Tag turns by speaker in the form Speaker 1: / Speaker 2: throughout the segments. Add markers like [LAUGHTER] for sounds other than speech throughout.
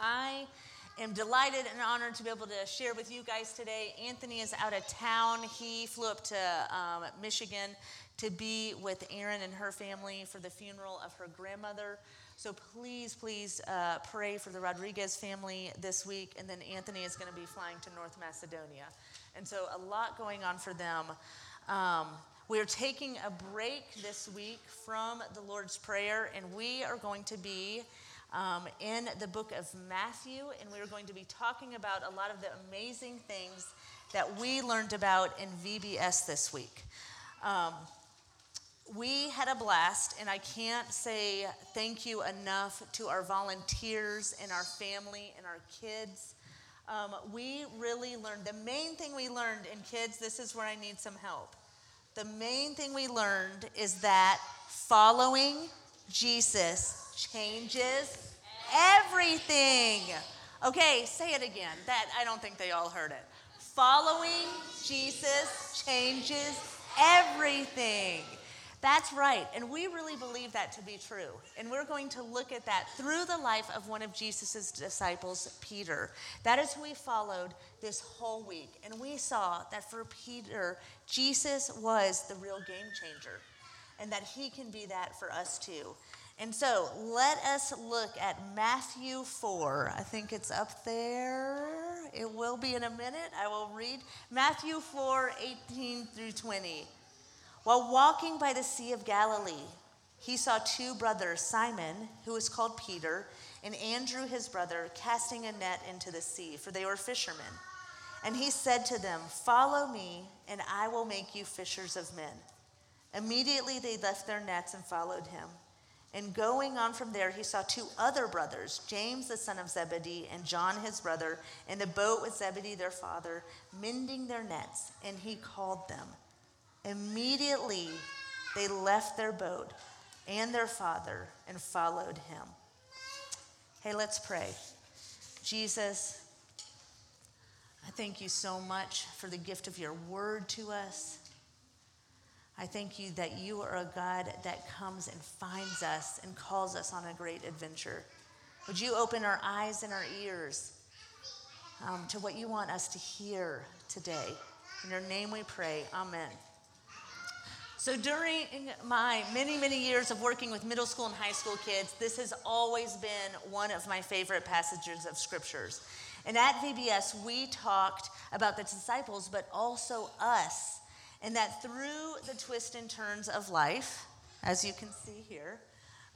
Speaker 1: I am delighted and honored to be able to share with you guys today. Anthony is out of town. He flew up to um, Michigan to be with Erin and her family for the funeral of her grandmother. So please, please uh, pray for the Rodriguez family this week. And then Anthony is going to be flying to North Macedonia. And so a lot going on for them. Um, we are taking a break this week from the Lord's Prayer, and we are going to be um, in the book of Matthew, and we are going to be talking about a lot of the amazing things that we learned about in VBS this week. Um, we had a blast, and I can't say thank you enough to our volunteers and our family and our kids. Um, we really learned the main thing we learned in kids, this is where I need some help. The main thing we learned is that following Jesus changes everything. Okay, say it again. That I don't think they all heard it. Following Jesus changes everything. That's right. And we really believe that to be true. And we're going to look at that through the life of one of Jesus' disciples, Peter. That is who we followed this whole week. And we saw that for Peter, Jesus was the real game changer and that he can be that for us too. And so let us look at Matthew 4. I think it's up there. It will be in a minute. I will read Matthew 4 18 through 20. While walking by the Sea of Galilee, he saw two brothers, Simon, who was called Peter, and Andrew, his brother, casting a net into the sea, for they were fishermen. And he said to them, Follow me, and I will make you fishers of men. Immediately they left their nets and followed him. And going on from there, he saw two other brothers, James the son of Zebedee and John his brother, in the boat with Zebedee their father, mending their nets, and he called them. Immediately they left their boat and their father and followed him. Hey, let's pray. Jesus, I thank you so much for the gift of your word to us. I thank you that you are a God that comes and finds us and calls us on a great adventure. Would you open our eyes and our ears um, to what you want us to hear today? In your name we pray. Amen. So, during my many, many years of working with middle school and high school kids, this has always been one of my favorite passages of scriptures. And at VBS, we talked about the disciples, but also us and that through the twists and turns of life, as you can see here,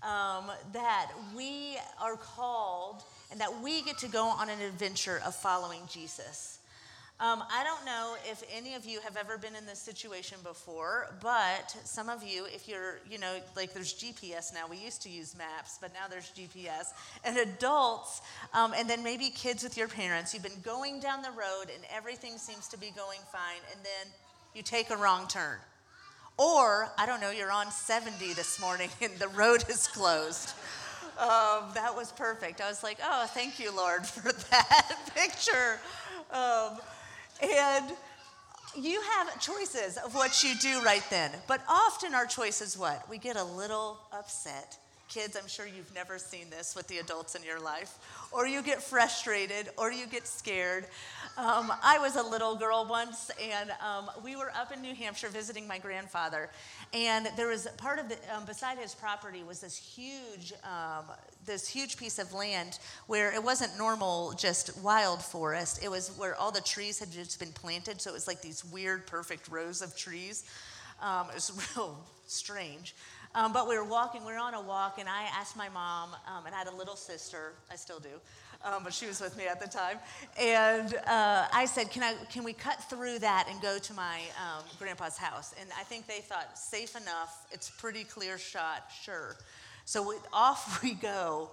Speaker 1: um, that we are called and that we get to go on an adventure of following Jesus. Um, I don't know if any of you have ever been in this situation before, but some of you, if you're, you know, like there's GPS now. We used to use maps, but now there's GPS. And adults, um, and then maybe kids with your parents, you've been going down the road and everything seems to be going fine, and then you take a wrong turn. Or, I don't know, you're on 70 this morning and the road is closed. Um, that was perfect. I was like, oh, thank you, Lord, [LAUGHS] for that picture. Um, and you have choices of what you do right then. But often our choice is what? We get a little upset. Kids, I'm sure you've never seen this with the adults in your life. Or you get frustrated, or you get scared. Um, I was a little girl once, and um, we were up in New Hampshire visiting my grandfather. And there was part of the, um, beside his property was this huge, um, this huge piece of land where it wasn't normal, just wild forest. It was where all the trees had just been planted, so it was like these weird, perfect rows of trees. Um, it was [LAUGHS] real strange. Um, but we were walking, we were on a walk, and I asked my mom, um, and I had a little sister, I still do, um, but she was with me at the time. And uh, I said, can, I, can we cut through that and go to my um, grandpa's house? And I think they thought, safe enough, it's pretty clear shot, sure. So we, off [LAUGHS] we go.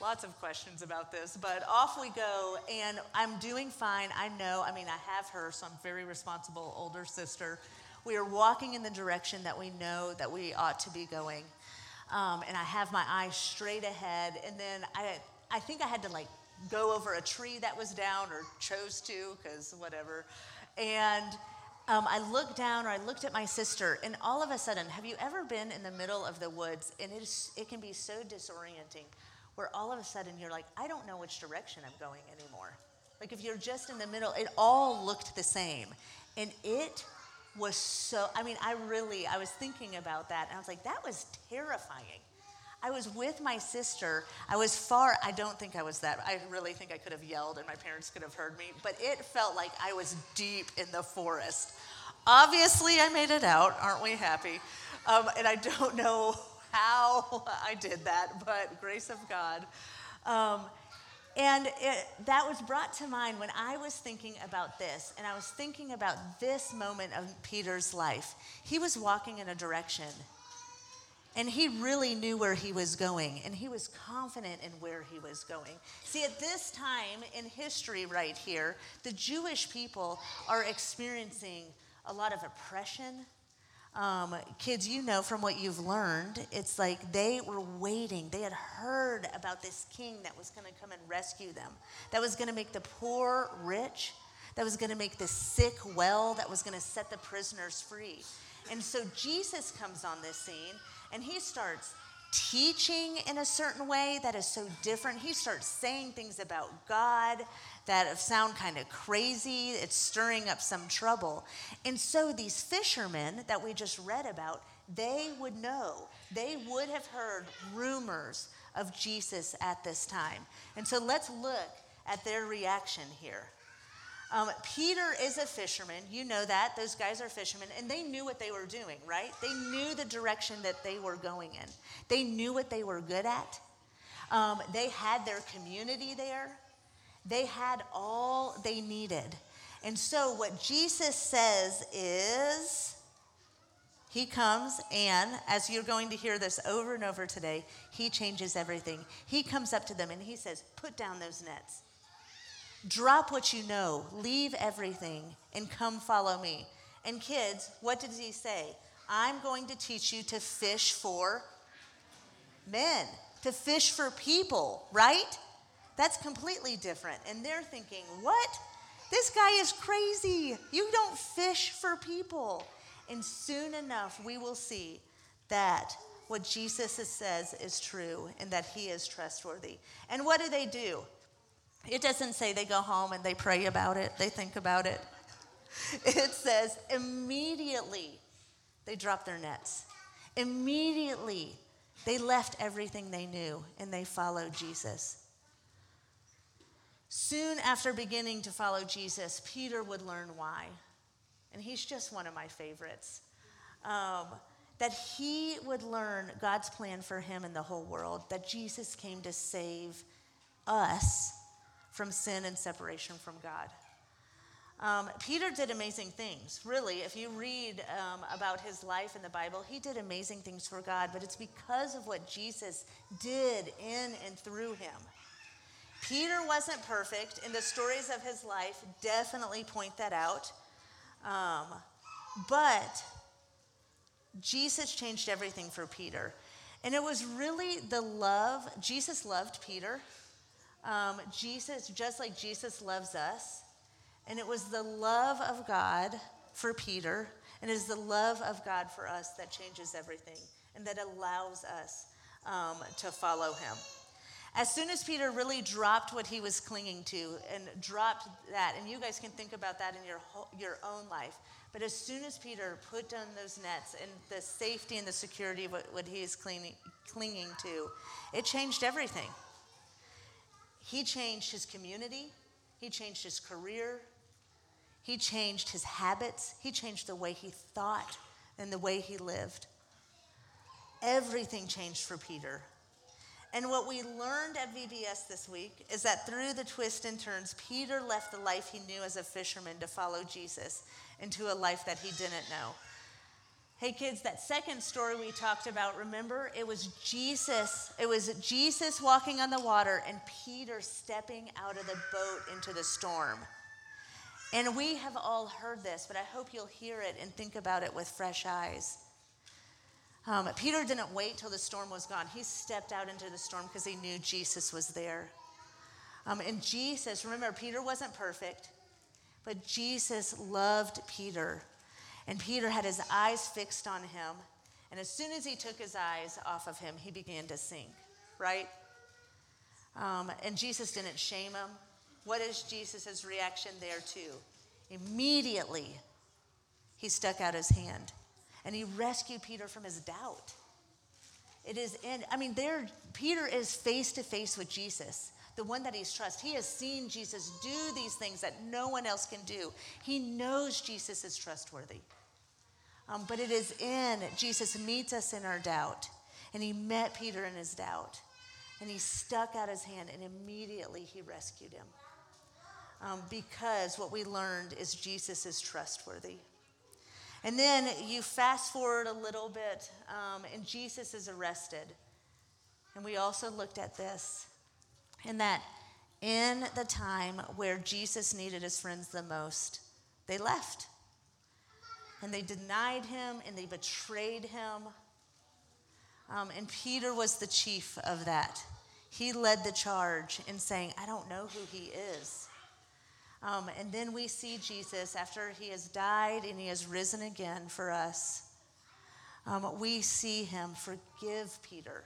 Speaker 1: Lots of questions about this, but off we go, and I'm doing fine. I know, I mean, I have her, so I'm very responsible older sister. We are walking in the direction that we know that we ought to be going. Um, and I have my eyes straight ahead, and then I, I think I had to like go over a tree that was down or chose to because whatever. And um, I looked down or I looked at my sister, and all of a sudden, have you ever been in the middle of the woods and it, is, it can be so disorienting? where all of a sudden you're like, I don't know which direction I'm going anymore. Like if you're just in the middle, it all looked the same. And it was so, I mean, I really, I was thinking about that and I was like, that was terrifying. I was with my sister. I was far, I don't think I was that, I really think I could have yelled and my parents could have heard me, but it felt like I was deep in the forest. Obviously, I made it out. Aren't we happy? Um, and I don't know [LAUGHS] how I did that, but grace of God. Um, and it, that was brought to mind when I was thinking about this, and I was thinking about this moment of Peter's life. He was walking in a direction, and he really knew where he was going, and he was confident in where he was going. See, at this time in history, right here, the Jewish people are experiencing a lot of oppression um, kids, you know from what you've learned, it's like they were waiting. They had heard about this king that was going to come and rescue them, that was going to make the poor rich, that was going to make the sick well, that was going to set the prisoners free. And so Jesus comes on this scene and he starts teaching in a certain way that is so different. He starts saying things about God that sound kind of crazy. It's stirring up some trouble. And so these fishermen that we just read about, they would know. They would have heard rumors of Jesus at this time. And so let's look at their reaction here. Um, Peter is a fisherman. You know that. Those guys are fishermen. And they knew what they were doing, right? They knew the direction that they were going in, they knew what they were good at. Um, they had their community there, they had all they needed. And so, what Jesus says is, he comes, and as you're going to hear this over and over today, he changes everything. He comes up to them and he says, Put down those nets. Drop what you know, leave everything, and come follow me. And kids, what did he say? I'm going to teach you to fish for men, to fish for people, right? That's completely different. And they're thinking, what? This guy is crazy. You don't fish for people. And soon enough, we will see that what Jesus says is true and that he is trustworthy. And what do they do? It doesn't say they go home and they pray about it, they think about it. [LAUGHS] It says immediately they dropped their nets. Immediately they left everything they knew and they followed Jesus. Soon after beginning to follow Jesus, Peter would learn why. And he's just one of my favorites. Um, that he would learn God's plan for him and the whole world, that Jesus came to save us from sin and separation from God. Um, Peter did amazing things. Really, if you read um, about his life in the Bible, he did amazing things for God, but it's because of what Jesus did in and through him. Peter wasn't perfect, and the stories of his life definitely point that out. Um, but Jesus changed everything for Peter. And it was really the love, Jesus loved Peter. Um, Jesus, just like Jesus loves us. And it was the love of God for Peter, and it is the love of God for us that changes everything and that allows us um, to follow him. As soon as Peter really dropped what he was clinging to and dropped that, and you guys can think about that in your, whole, your own life, but as soon as Peter put down those nets and the safety and the security of what, what he is clinging, clinging to, it changed everything. He changed his community, he changed his career, he changed his habits, he changed the way he thought and the way he lived. Everything changed for Peter. And what we learned at VBS this week is that through the twists and turns, Peter left the life he knew as a fisherman to follow Jesus into a life that he didn't know. Hey kids, that second story we talked about, remember? It was Jesus. It was Jesus walking on the water and Peter stepping out of the boat into the storm. And we have all heard this, but I hope you'll hear it and think about it with fresh eyes. Um, Peter didn't wait till the storm was gone. He stepped out into the storm because he knew Jesus was there. Um, and Jesus, remember, Peter wasn't perfect, but Jesus loved Peter. And Peter had his eyes fixed on him. And as soon as he took his eyes off of him, he began to sink, right? Um, and Jesus didn't shame him. What is Jesus' reaction there, too? Immediately, he stuck out his hand and he rescued Peter from his doubt. It is in, I mean, there, Peter is face to face with Jesus, the one that he's trust. He has seen Jesus do these things that no one else can do. He knows Jesus is trustworthy. Um, but it is in Jesus meets us in our doubt, and he met Peter in his doubt, and he stuck out his hand, and immediately he rescued him. Um, because what we learned is Jesus is trustworthy. And then you fast forward a little bit, um, and Jesus is arrested. And we also looked at this, and that in the time where Jesus needed his friends the most, they left. And they denied him and they betrayed him. Um, and Peter was the chief of that. He led the charge in saying, I don't know who he is. Um, and then we see Jesus after he has died and he has risen again for us. Um, we see him forgive Peter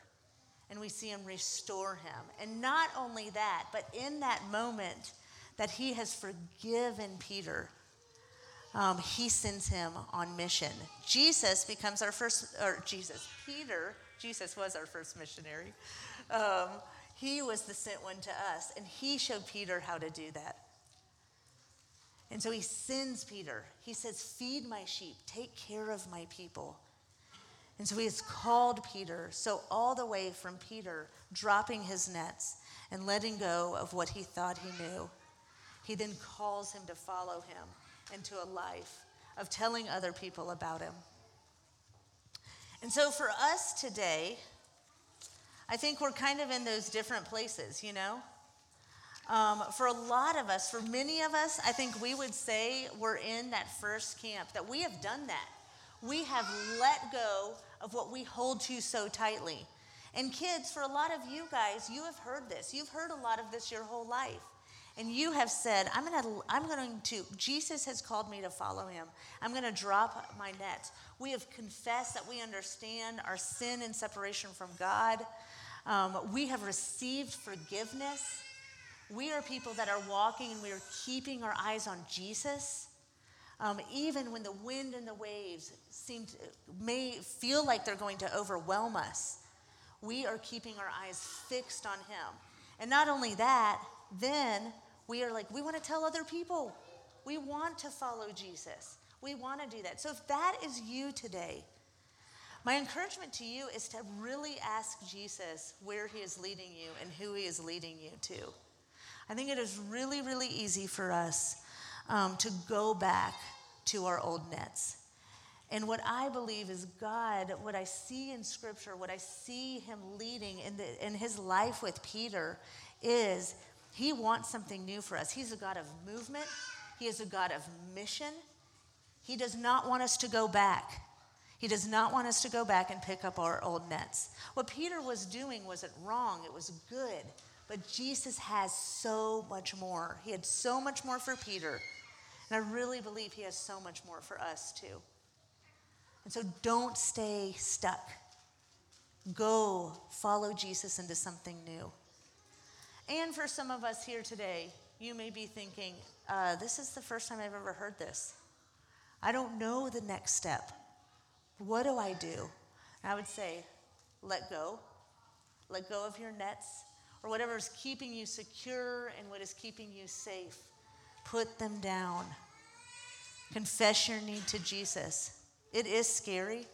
Speaker 1: and we see him restore him. And not only that, but in that moment that he has forgiven Peter, um, he sends him on mission. Jesus becomes our first, or Jesus, Peter, Jesus was our first missionary. Um, he was the sent one to us, and he showed Peter how to do that. And so he sends Peter. He says, Feed my sheep, take care of my people. And so he has called Peter. So, all the way from Peter dropping his nets and letting go of what he thought he knew, he then calls him to follow him into a life of telling other people about him. And so, for us today, I think we're kind of in those different places, you know? Um, for a lot of us, for many of us, I think we would say we're in that first camp, that we have done that. We have let go of what we hold to so tightly. And kids, for a lot of you guys, you have heard this. You've heard a lot of this your whole life. And you have said, I'm, gonna, I'm going to, Jesus has called me to follow him. I'm going to drop my nets. We have confessed that we understand our sin and separation from God. Um, we have received forgiveness. We are people that are walking and we are keeping our eyes on Jesus. Um, even when the wind and the waves seem to, may feel like they're going to overwhelm us, we are keeping our eyes fixed on Him. And not only that, then we are like, we want to tell other people. We want to follow Jesus. We want to do that. So if that is you today, my encouragement to you is to really ask Jesus where He is leading you and who He is leading you to. I think it is really, really easy for us um, to go back to our old nets. And what I believe is God, what I see in Scripture, what I see Him leading in, the, in His life with Peter is He wants something new for us. He's a God of movement, He is a God of mission. He does not want us to go back. He does not want us to go back and pick up our old nets. What Peter was doing wasn't wrong, it was good. But Jesus has so much more. He had so much more for Peter. And I really believe he has so much more for us too. And so don't stay stuck. Go follow Jesus into something new. And for some of us here today, you may be thinking, uh, this is the first time I've ever heard this. I don't know the next step. What do I do? I would say, let go. Let go of your nets or whatever is keeping you secure and what is keeping you safe, put them down. Confess your need to Jesus. It is scary.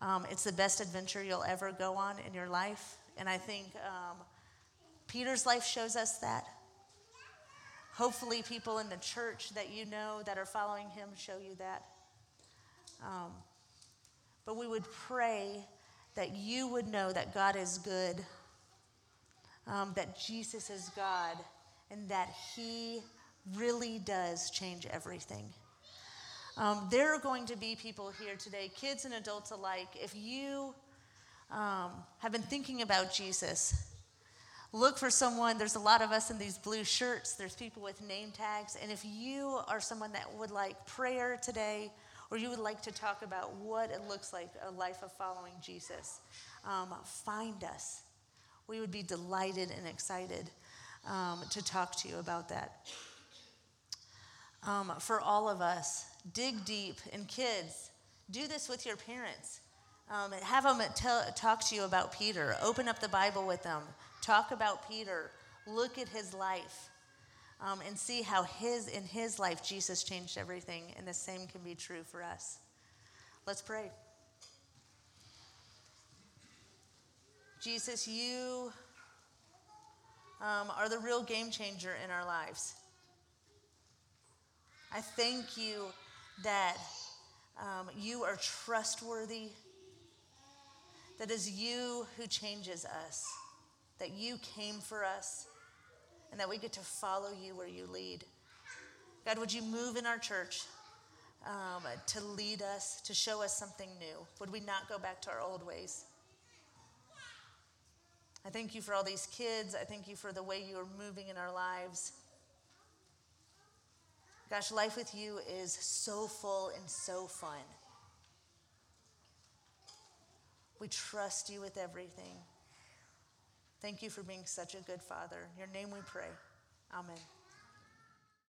Speaker 1: Um, it's the best adventure you'll ever go on in your life. And I think um, Peter's life shows us that. Hopefully, people in the church that you know that are following him show you that. Um, but we would pray that you would know that God is good um, that Jesus is God and that He really does change everything. Um, there are going to be people here today, kids and adults alike. If you um, have been thinking about Jesus, look for someone. There's a lot of us in these blue shirts, there's people with name tags. And if you are someone that would like prayer today, or you would like to talk about what it looks like a life of following Jesus, um, find us. we would be delighted and excited um, to talk to you about that. Um, for all of us, dig deep. And kids, do this with your parents. Um, have them talk to you about Peter. Open up the Bible with them. Talk about Peter. Look at his life. Um, and see how his in his life Jesus changed everything, and the same can be true for us. Let's pray. Jesus, you um, are the real game changer in our lives. I thank you that um, you are trustworthy, that is you who changes us, that you came for us, and that we get to follow you where you lead. God, would you move in our church um, to lead us, to show us something new? Would we not go back to our old ways? I thank you for all these kids. I thank you for the way you are moving in our lives. Gosh, life with you is so full and so fun. We trust you with everything. Thank you for being such a good father. In your name we pray. Amen.